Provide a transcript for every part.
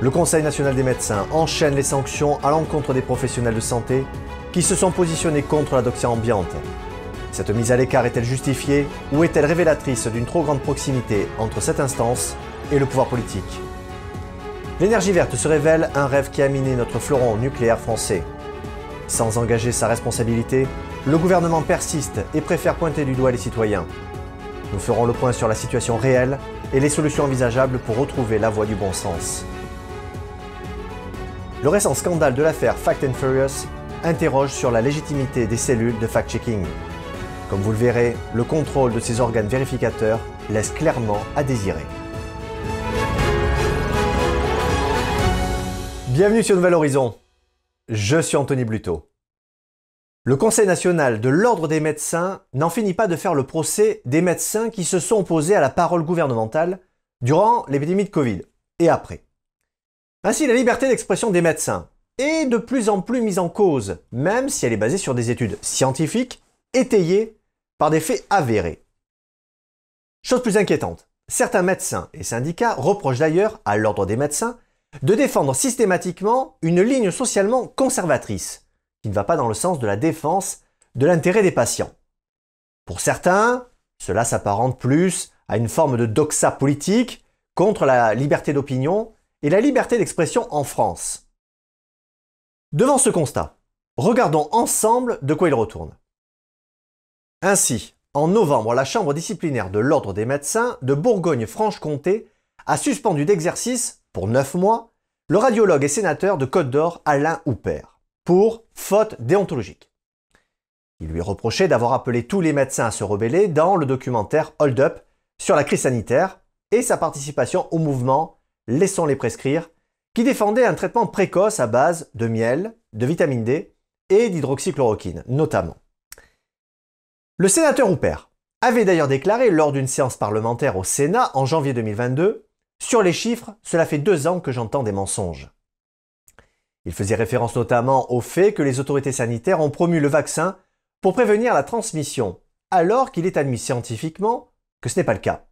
Le Conseil national des médecins enchaîne les sanctions à l'encontre des professionnels de santé qui se sont positionnés contre la doxia ambiante. Cette mise à l'écart est-elle justifiée ou est-elle révélatrice d'une trop grande proximité entre cette instance et le pouvoir politique? L'énergie verte se révèle un rêve qui a miné notre fleuron nucléaire français. Sans engager sa responsabilité, le gouvernement persiste et préfère pointer du doigt les citoyens. Nous ferons le point sur la situation réelle et les solutions envisageables pour retrouver la voie du bon sens. Le récent scandale de l'affaire Fact and Furious interroge sur la légitimité des cellules de fact-checking. Comme vous le verrez, le contrôle de ces organes vérificateurs laisse clairement à désirer. Bienvenue sur Nouvel Horizon. Je suis Anthony Bluto. Le Conseil national de l'Ordre des médecins n'en finit pas de faire le procès des médecins qui se sont opposés à la parole gouvernementale durant l'épidémie de Covid et après. Ainsi, la liberté d'expression des médecins est de plus en plus mise en cause, même si elle est basée sur des études scientifiques étayées par des faits avérés. Chose plus inquiétante, certains médecins et syndicats reprochent d'ailleurs à l'Ordre des médecins de défendre systématiquement une ligne socialement conservatrice qui ne va pas dans le sens de la défense de l'intérêt des patients. Pour certains, cela s'apparente plus à une forme de doxa politique contre la liberté d'opinion et la liberté d'expression en France. Devant ce constat, regardons ensemble de quoi il retourne. Ainsi, en novembre, la Chambre disciplinaire de l'Ordre des médecins de Bourgogne-Franche-Comté a suspendu d'exercice, pour 9 mois, le radiologue et sénateur de Côte d'Or Alain Houpert pour faute déontologique. Il lui reprochait d'avoir appelé tous les médecins à se rebeller dans le documentaire Hold Up sur la crise sanitaire et sa participation au mouvement Laissons les prescrire, qui défendait un traitement précoce à base de miel, de vitamine D et d'hydroxychloroquine, notamment. Le sénateur Houpert avait d'ailleurs déclaré lors d'une séance parlementaire au Sénat en janvier 2022 Sur les chiffres, cela fait deux ans que j'entends des mensonges. Il faisait référence notamment au fait que les autorités sanitaires ont promu le vaccin pour prévenir la transmission, alors qu'il est admis scientifiquement que ce n'est pas le cas.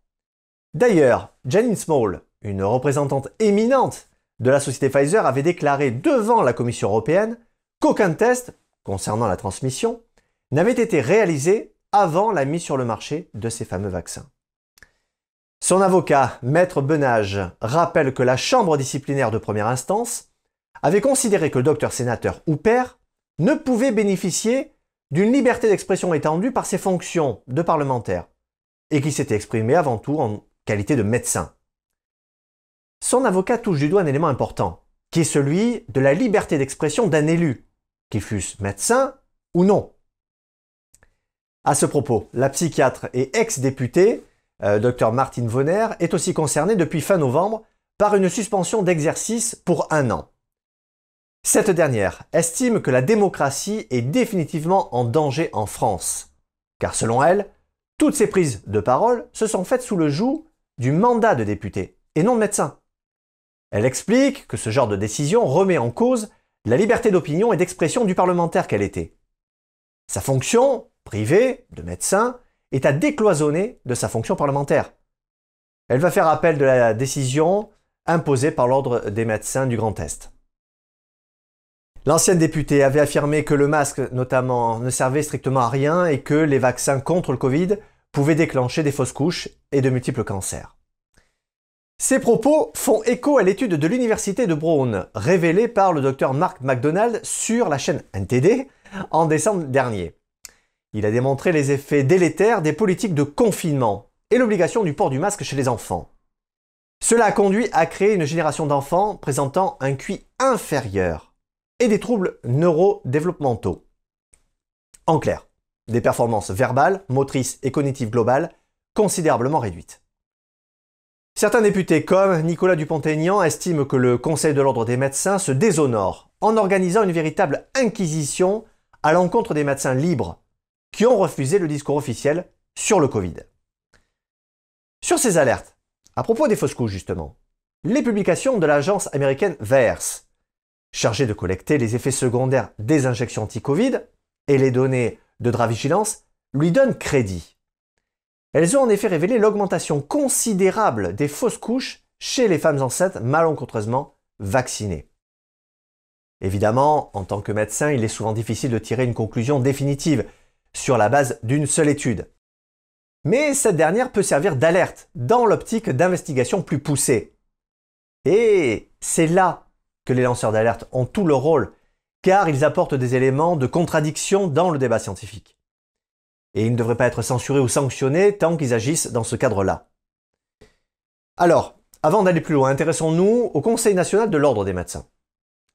D'ailleurs, Janine Small, une représentante éminente de la société Pfizer, avait déclaré devant la Commission européenne qu'aucun test concernant la transmission n'avait été réalisé avant la mise sur le marché de ces fameux vaccins. Son avocat, Maître Benage, rappelle que la Chambre disciplinaire de première instance avait considéré que le docteur sénateur Hooper ne pouvait bénéficier d'une liberté d'expression étendue par ses fonctions de parlementaire, et qu'il s'était exprimé avant tout en qualité de médecin. Son avocat touche du doigt un élément important, qui est celui de la liberté d'expression d'un élu, qu'il fût médecin ou non. À ce propos, la psychiatre et ex-députée, euh, Dr Martine Vonner, est aussi concernée depuis fin novembre par une suspension d'exercice pour un an. Cette dernière estime que la démocratie est définitivement en danger en France, car selon elle, toutes ces prises de parole se sont faites sous le joug du mandat de député et non de médecin. Elle explique que ce genre de décision remet en cause la liberté d'opinion et d'expression du parlementaire qu'elle était. Sa fonction, privée, de médecin, est à décloisonner de sa fonction parlementaire. Elle va faire appel de la décision imposée par l'Ordre des médecins du Grand Est. L'ancienne députée avait affirmé que le masque, notamment, ne servait strictement à rien et que les vaccins contre le Covid pouvaient déclencher des fausses couches et de multiples cancers. Ces propos font écho à l'étude de l'Université de Brown, révélée par le docteur Mark McDonald sur la chaîne NTD en décembre dernier. Il a démontré les effets délétères des politiques de confinement et l'obligation du port du masque chez les enfants. Cela a conduit à créer une génération d'enfants présentant un QI inférieur et des troubles neurodéveloppementaux. En clair, des performances verbales, motrices et cognitives globales considérablement réduites. Certains députés comme Nicolas Dupont-Aignan estiment que le Conseil de l'ordre des médecins se déshonore en organisant une véritable inquisition à l'encontre des médecins libres qui ont refusé le discours officiel sur le Covid. Sur ces alertes, à propos des fausses couches justement, les publications de l'agence américaine VAERS chargé de collecter les effets secondaires des injections anti-Covid et les données de Dravigilance, lui donnent crédit. Elles ont en effet révélé l'augmentation considérable des fausses couches chez les femmes enceintes malencontreusement vaccinés. Évidemment, en tant que médecin, il est souvent difficile de tirer une conclusion définitive sur la base d'une seule étude. Mais cette dernière peut servir d'alerte dans l'optique d'investigation plus poussée. Et c'est là que les lanceurs d'alerte ont tout leur rôle, car ils apportent des éléments de contradiction dans le débat scientifique. Et ils ne devraient pas être censurés ou sanctionnés tant qu'ils agissent dans ce cadre-là. Alors, avant d'aller plus loin, intéressons-nous au Conseil national de l'ordre des médecins.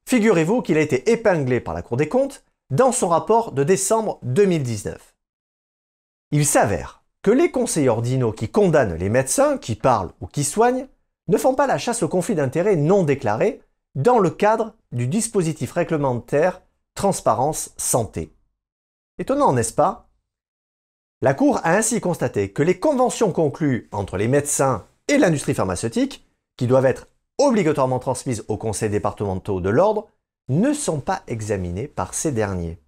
Figurez-vous qu'il a été épinglé par la Cour des comptes dans son rapport de décembre 2019. Il s'avère que les conseillers ordinaux qui condamnent les médecins, qui parlent ou qui soignent, ne font pas la chasse au conflit d'intérêts non déclarés dans le cadre du dispositif réglementaire Transparence Santé. Étonnant, n'est-ce pas? La Cour a ainsi constaté que les conventions conclues entre les médecins et l'industrie pharmaceutique, qui doivent être obligatoirement transmises aux conseils départementaux de l'ordre, ne sont pas examinées par ces derniers.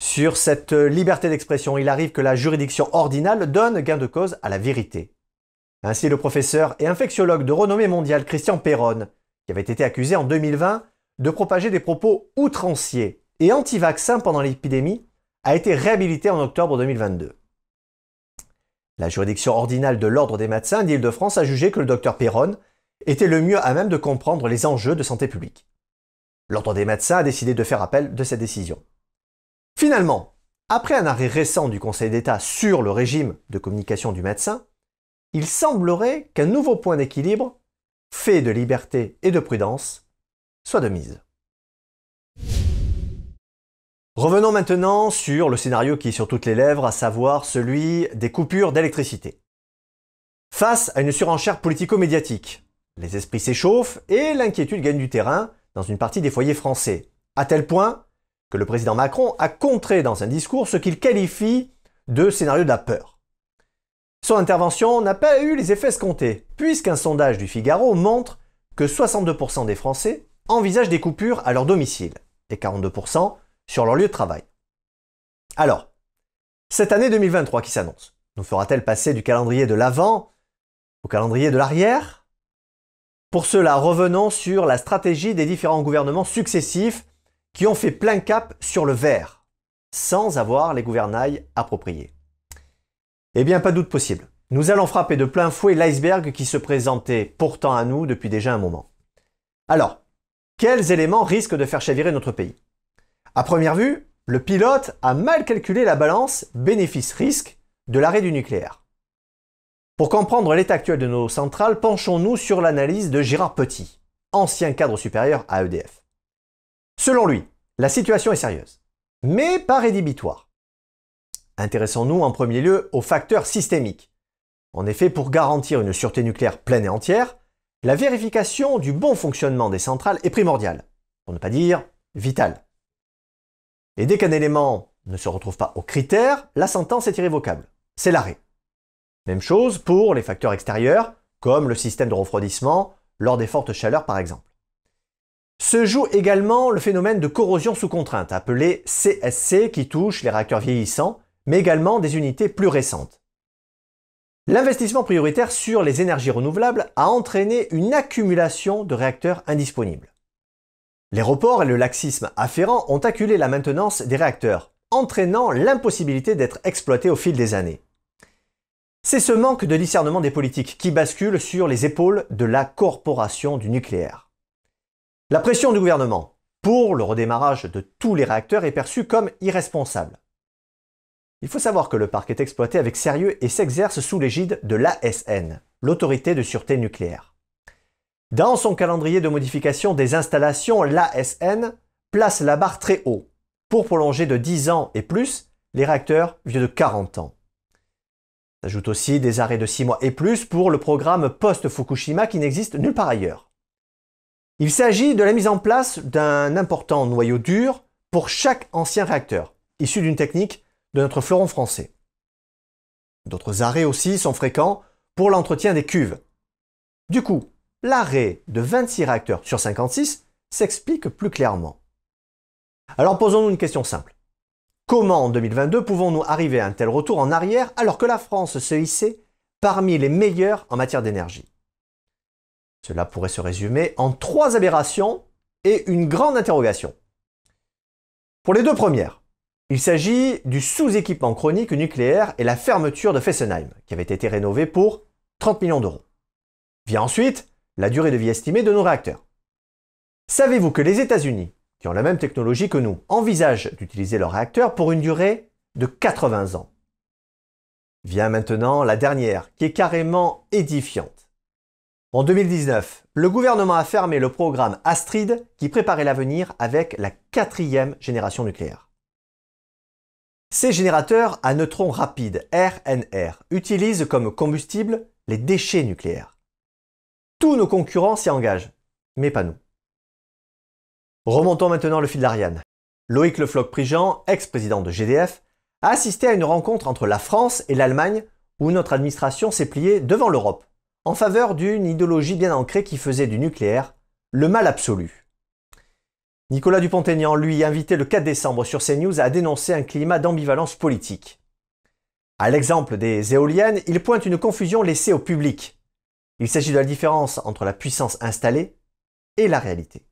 Sur cette liberté d'expression, il arrive que la juridiction ordinale donne gain de cause à la vérité. Ainsi, le professeur et infectiologue de renommée mondiale Christian Perron, qui avait été accusé en 2020 de propager des propos outranciers et anti-vaccins pendant l'épidémie, a été réhabilité en octobre 2022. La juridiction ordinale de l'Ordre des médecins d'Île-de-France a jugé que le docteur Perron était le mieux à même de comprendre les enjeux de santé publique. L'Ordre des médecins a décidé de faire appel de cette décision. Finalement, après un arrêt récent du Conseil d'État sur le régime de communication du médecin, il semblerait qu'un nouveau point d'équilibre, fait de liberté et de prudence, soit de mise. Revenons maintenant sur le scénario qui est sur toutes les lèvres, à savoir celui des coupures d'électricité. Face à une surenchère politico-médiatique, les esprits s'échauffent et l'inquiétude gagne du terrain dans une partie des foyers français, à tel point que le président Macron a contré dans un discours ce qu'il qualifie de scénario de la peur. Son intervention n'a pas eu les effets escomptés, puisqu'un sondage du Figaro montre que 62% des Français envisagent des coupures à leur domicile et 42% sur leur lieu de travail. Alors, cette année 2023 qui s'annonce, nous fera-t-elle passer du calendrier de l'avant au calendrier de l'arrière? Pour cela, revenons sur la stratégie des différents gouvernements successifs qui ont fait plein cap sur le vert, sans avoir les gouvernails appropriés. Eh bien, pas doute possible. Nous allons frapper de plein fouet l'iceberg qui se présentait pourtant à nous depuis déjà un moment. Alors, quels éléments risquent de faire chavirer notre pays? À première vue, le pilote a mal calculé la balance bénéfice-risque de l'arrêt du nucléaire. Pour comprendre l'état actuel de nos centrales, penchons-nous sur l'analyse de Gérard Petit, ancien cadre supérieur à EDF. Selon lui, la situation est sérieuse, mais pas rédhibitoire. Intéressons-nous en premier lieu aux facteurs systémiques. En effet, pour garantir une sûreté nucléaire pleine et entière, la vérification du bon fonctionnement des centrales est primordiale, pour ne pas dire vitale. Et dès qu'un élément ne se retrouve pas aux critères, la sentence est irrévocable. C'est l'arrêt. Même chose pour les facteurs extérieurs, comme le système de refroidissement lors des fortes chaleurs par exemple. Se joue également le phénomène de corrosion sous contrainte, appelé CSC, qui touche les réacteurs vieillissants, mais également des unités plus récentes. L'investissement prioritaire sur les énergies renouvelables a entraîné une accumulation de réacteurs indisponibles. Les reports et le laxisme afférent ont acculé la maintenance des réacteurs, entraînant l'impossibilité d'être exploités au fil des années. C'est ce manque de discernement des politiques qui bascule sur les épaules de la corporation du nucléaire. La pression du gouvernement pour le redémarrage de tous les réacteurs est perçue comme irresponsable. Il faut savoir que le parc est exploité avec sérieux et s'exerce sous l'égide de l'ASN, l'autorité de sûreté nucléaire. Dans son calendrier de modification des installations, l'ASN place la barre très haut pour prolonger de 10 ans et plus les réacteurs vieux de 40 ans. S'ajoutent aussi des arrêts de 6 mois et plus pour le programme post-Fukushima qui n'existe nulle part ailleurs. Il s'agit de la mise en place d'un important noyau dur pour chaque ancien réacteur, issu d'une technique de notre fleuron français. D'autres arrêts aussi sont fréquents pour l'entretien des cuves. Du coup, l'arrêt de 26 réacteurs sur 56 s'explique plus clairement. Alors posons-nous une question simple. Comment en 2022 pouvons-nous arriver à un tel retour en arrière alors que la France se hissait parmi les meilleurs en matière d'énergie? Cela pourrait se résumer en trois aberrations et une grande interrogation. Pour les deux premières, il s'agit du sous-équipement chronique nucléaire et la fermeture de Fessenheim, qui avait été rénové pour 30 millions d'euros. Vient ensuite la durée de vie estimée de nos réacteurs. Savez-vous que les États-Unis, qui ont la même technologie que nous, envisagent d'utiliser leurs réacteurs pour une durée de 80 ans? Vient maintenant la dernière, qui est carrément édifiante. En 2019, le gouvernement a fermé le programme Astrid qui préparait l'avenir avec la quatrième génération nucléaire. Ces générateurs à neutrons rapides, RNR, utilisent comme combustible les déchets nucléaires. Tous nos concurrents s'y engagent, mais pas nous. Remontons maintenant le fil d'Ariane. Loïc Lefloc-Prigent, ex-président de GDF, a assisté à une rencontre entre la France et l'Allemagne où notre administration s'est pliée devant l'Europe en faveur d'une idéologie bien ancrée qui faisait du nucléaire le mal absolu. Nicolas Dupont-Aignan, lui, invité le 4 décembre sur CNews, a dénoncé un climat d'ambivalence politique. À l'exemple des éoliennes, il pointe une confusion laissée au public. Il s'agit de la différence entre la puissance installée et la réalité.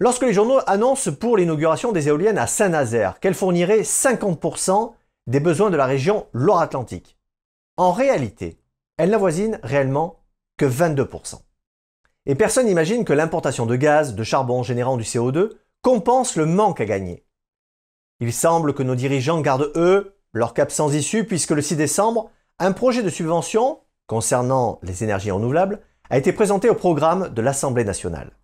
Lorsque les journaux annoncent pour l'inauguration des éoliennes à Saint-Nazaire qu'elles fourniraient 50% des besoins de la région Loire-Atlantique, en réalité, elles n'avoisinent réellement que 22%. Et personne n'imagine que l'importation de gaz, de charbon générant du CO2 compense le manque à gagner. Il semble que nos dirigeants gardent, eux, leur cap sans issue puisque le 6 décembre, un projet de subvention concernant les énergies renouvelables a été présenté au programme de l'Assemblée nationale.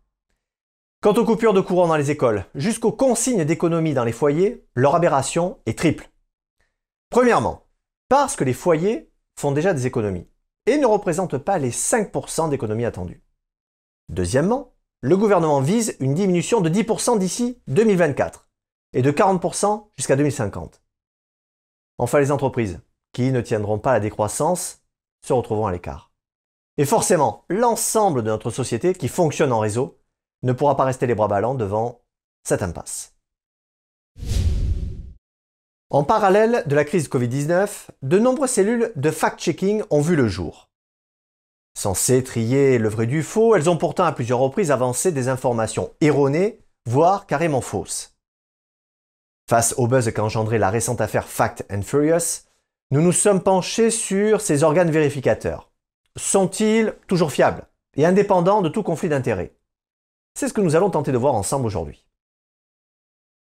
Quant aux coupures de courant dans les écoles, jusqu'aux consignes d'économie dans les foyers, leur aberration est triple. Premièrement, parce que les foyers font déjà des économies et ne représentent pas les 5% d'économies attendues. Deuxièmement, le gouvernement vise une diminution de 10% d'ici 2024 et de 40% jusqu'à 2050. Enfin, les entreprises, qui ne tiendront pas la décroissance, se retrouveront à l'écart. Et forcément, l'ensemble de notre société qui fonctionne en réseau ne pourra pas rester les bras ballants devant cette impasse. En parallèle de la crise Covid-19, de nombreuses cellules de fact-checking ont vu le jour. Censées trier le vrai du faux, elles ont pourtant à plusieurs reprises avancé des informations erronées, voire carrément fausses. Face au buzz qu'a engendré la récente affaire Fact and Furious, nous nous sommes penchés sur ces organes vérificateurs. Sont-ils toujours fiables et indépendants de tout conflit d'intérêts? C'est ce que nous allons tenter de voir ensemble aujourd'hui.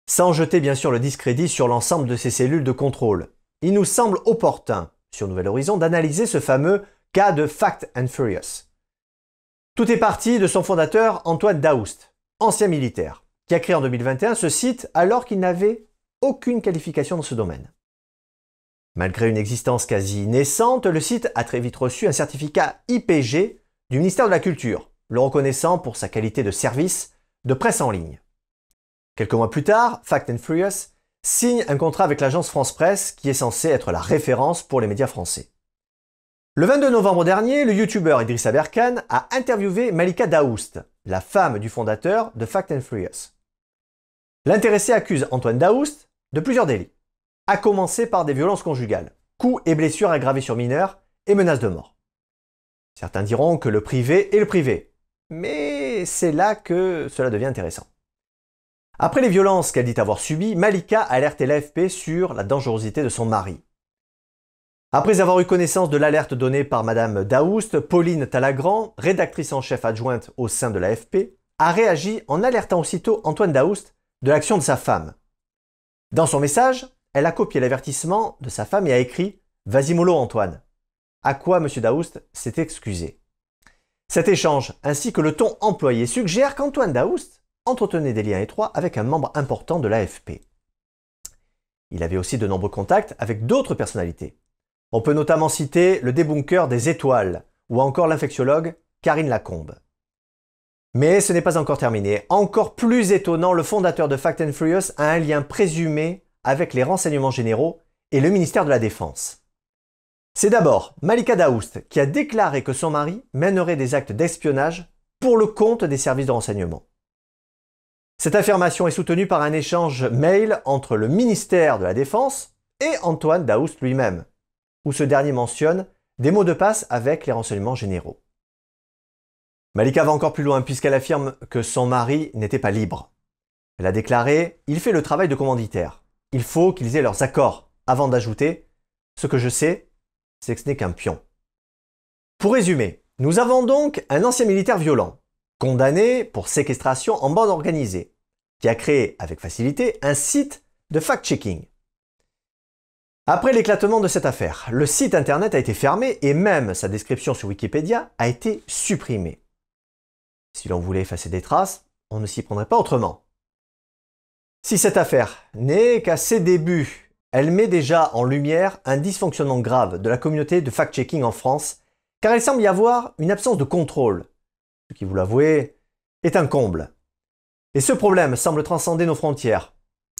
Sans jeter bien sûr le discrédit sur l'ensemble de ces cellules de contrôle, il nous semble opportun, sur Nouvel Horizon, d'analyser ce fameux cas de Fact and Furious. Tout est parti de son fondateur Antoine Daoust, ancien militaire, qui a créé en 2021 ce site alors qu'il n'avait aucune qualification dans ce domaine. Malgré une existence quasi naissante, le site a très vite reçu un certificat IPG du ministère de la Culture, le reconnaissant pour sa qualité de service de presse en ligne. Quelques mois plus tard, Fact and Furious signe un contrat avec l'agence France Presse qui est censée être la référence pour les médias français. Le 22 novembre dernier, le youtubeur Idriss Aberkan a interviewé Malika Daoust, la femme du fondateur de Fact and Furious. L'intéressé accuse Antoine Daoust de plusieurs délits, à commencer par des violences conjugales, coups et blessures aggravés sur mineurs et menaces de mort. Certains diront que le privé est le privé, mais c'est là que cela devient intéressant. Après les violences qu'elle dit avoir subies, Malika a alerté l'AFP sur la dangerosité de son mari. Après avoir eu connaissance de l'alerte donnée par Madame Daoust, Pauline Talagrand, rédactrice en chef adjointe au sein de l'AFP, a réagi en alertant aussitôt Antoine Daoust de l'action de sa femme. Dans son message, elle a copié l'avertissement de sa femme et a écrit Vas-y mollo Antoine. À quoi M. Daoust s'est excusé. Cet échange, ainsi que le ton employé, suggère qu'Antoine Daoust entretenait des liens étroits avec un membre important de l'AFP. Il avait aussi de nombreux contacts avec d'autres personnalités. On peut notamment citer le débunker des étoiles ou encore l'infectiologue Karine Lacombe. Mais ce n'est pas encore terminé. Encore plus étonnant, le fondateur de Fact and Furious a un lien présumé avec les renseignements généraux et le ministère de la Défense. C'est d'abord Malika Daoust qui a déclaré que son mari mènerait des actes d'espionnage pour le compte des services de renseignement. Cette affirmation est soutenue par un échange mail entre le ministère de la Défense et Antoine Daoust lui-même, où ce dernier mentionne des mots de passe avec les renseignements généraux. Malika va encore plus loin puisqu'elle affirme que son mari n'était pas libre. Elle a déclaré Il fait le travail de commanditaire. Il faut qu'ils aient leurs accords avant d'ajouter Ce que je sais, c'est que ce n'est qu'un pion. Pour résumer, nous avons donc un ancien militaire violent, condamné pour séquestration en bande organisée, qui a créé avec facilité un site de fact-checking. Après l'éclatement de cette affaire, le site internet a été fermé et même sa description sur Wikipédia a été supprimée. Si l'on voulait effacer des traces, on ne s'y prendrait pas autrement. Si cette affaire n'est qu'à ses débuts, elle met déjà en lumière un dysfonctionnement grave de la communauté de fact-checking en France, car il semble y avoir une absence de contrôle, ce qui, vous l'avouez, est un comble. Et ce problème semble transcender nos frontières,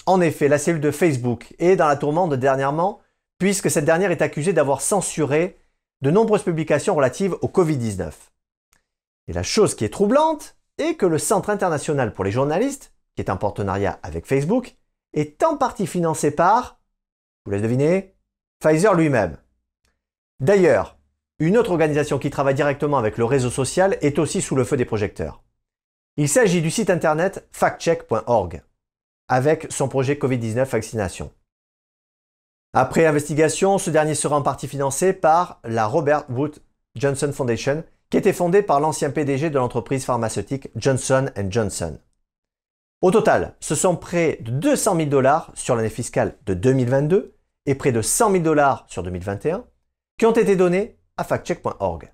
en effet, la cellule de Facebook est dans la tourmente dernièrement, puisque cette dernière est accusée d'avoir censuré de nombreuses publications relatives au Covid-19. Et la chose qui est troublante est que le Centre international pour les journalistes, qui est un partenariat avec Facebook, est en partie financé par, vous laisse deviner, Pfizer lui-même. D'ailleurs, une autre organisation qui travaille directement avec le réseau social est aussi sous le feu des projecteurs. Il s'agit du site internet factcheck.org avec son projet Covid-19 vaccination. Après investigation, ce dernier sera en partie financé par la Robert Wood Johnson Foundation, qui était fondée par l'ancien PDG de l'entreprise pharmaceutique Johnson Johnson. Au total, ce sont près de 200 000 dollars sur l'année fiscale de 2022 et près de 100 000 dollars sur 2021 qui ont été donnés à factcheck.org.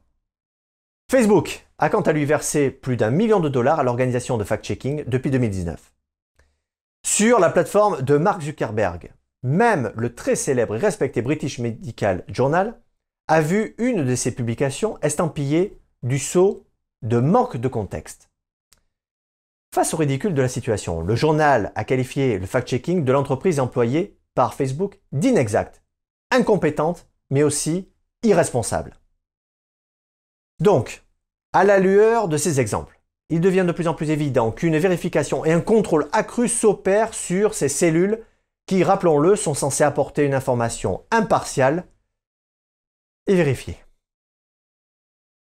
Facebook a quant à lui versé plus d'un million de dollars à l'organisation de fact-checking depuis 2019 sur la plateforme de Mark Zuckerberg. Même le très célèbre et respecté British Medical Journal a vu une de ses publications estampillée du sceau de manque de contexte. Face au ridicule de la situation, le journal a qualifié le fact-checking de l'entreprise employée par Facebook d'inexact, incompétente, mais aussi irresponsable. Donc, à la lueur de ces exemples, il devient de plus en plus évident qu'une vérification et un contrôle accru s'opèrent sur ces cellules qui, rappelons-le, sont censées apporter une information impartiale et vérifiée.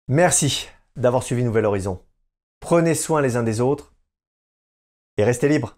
Merci d'avoir suivi Nouvel Horizon. Prenez soin les uns des autres et restez libres.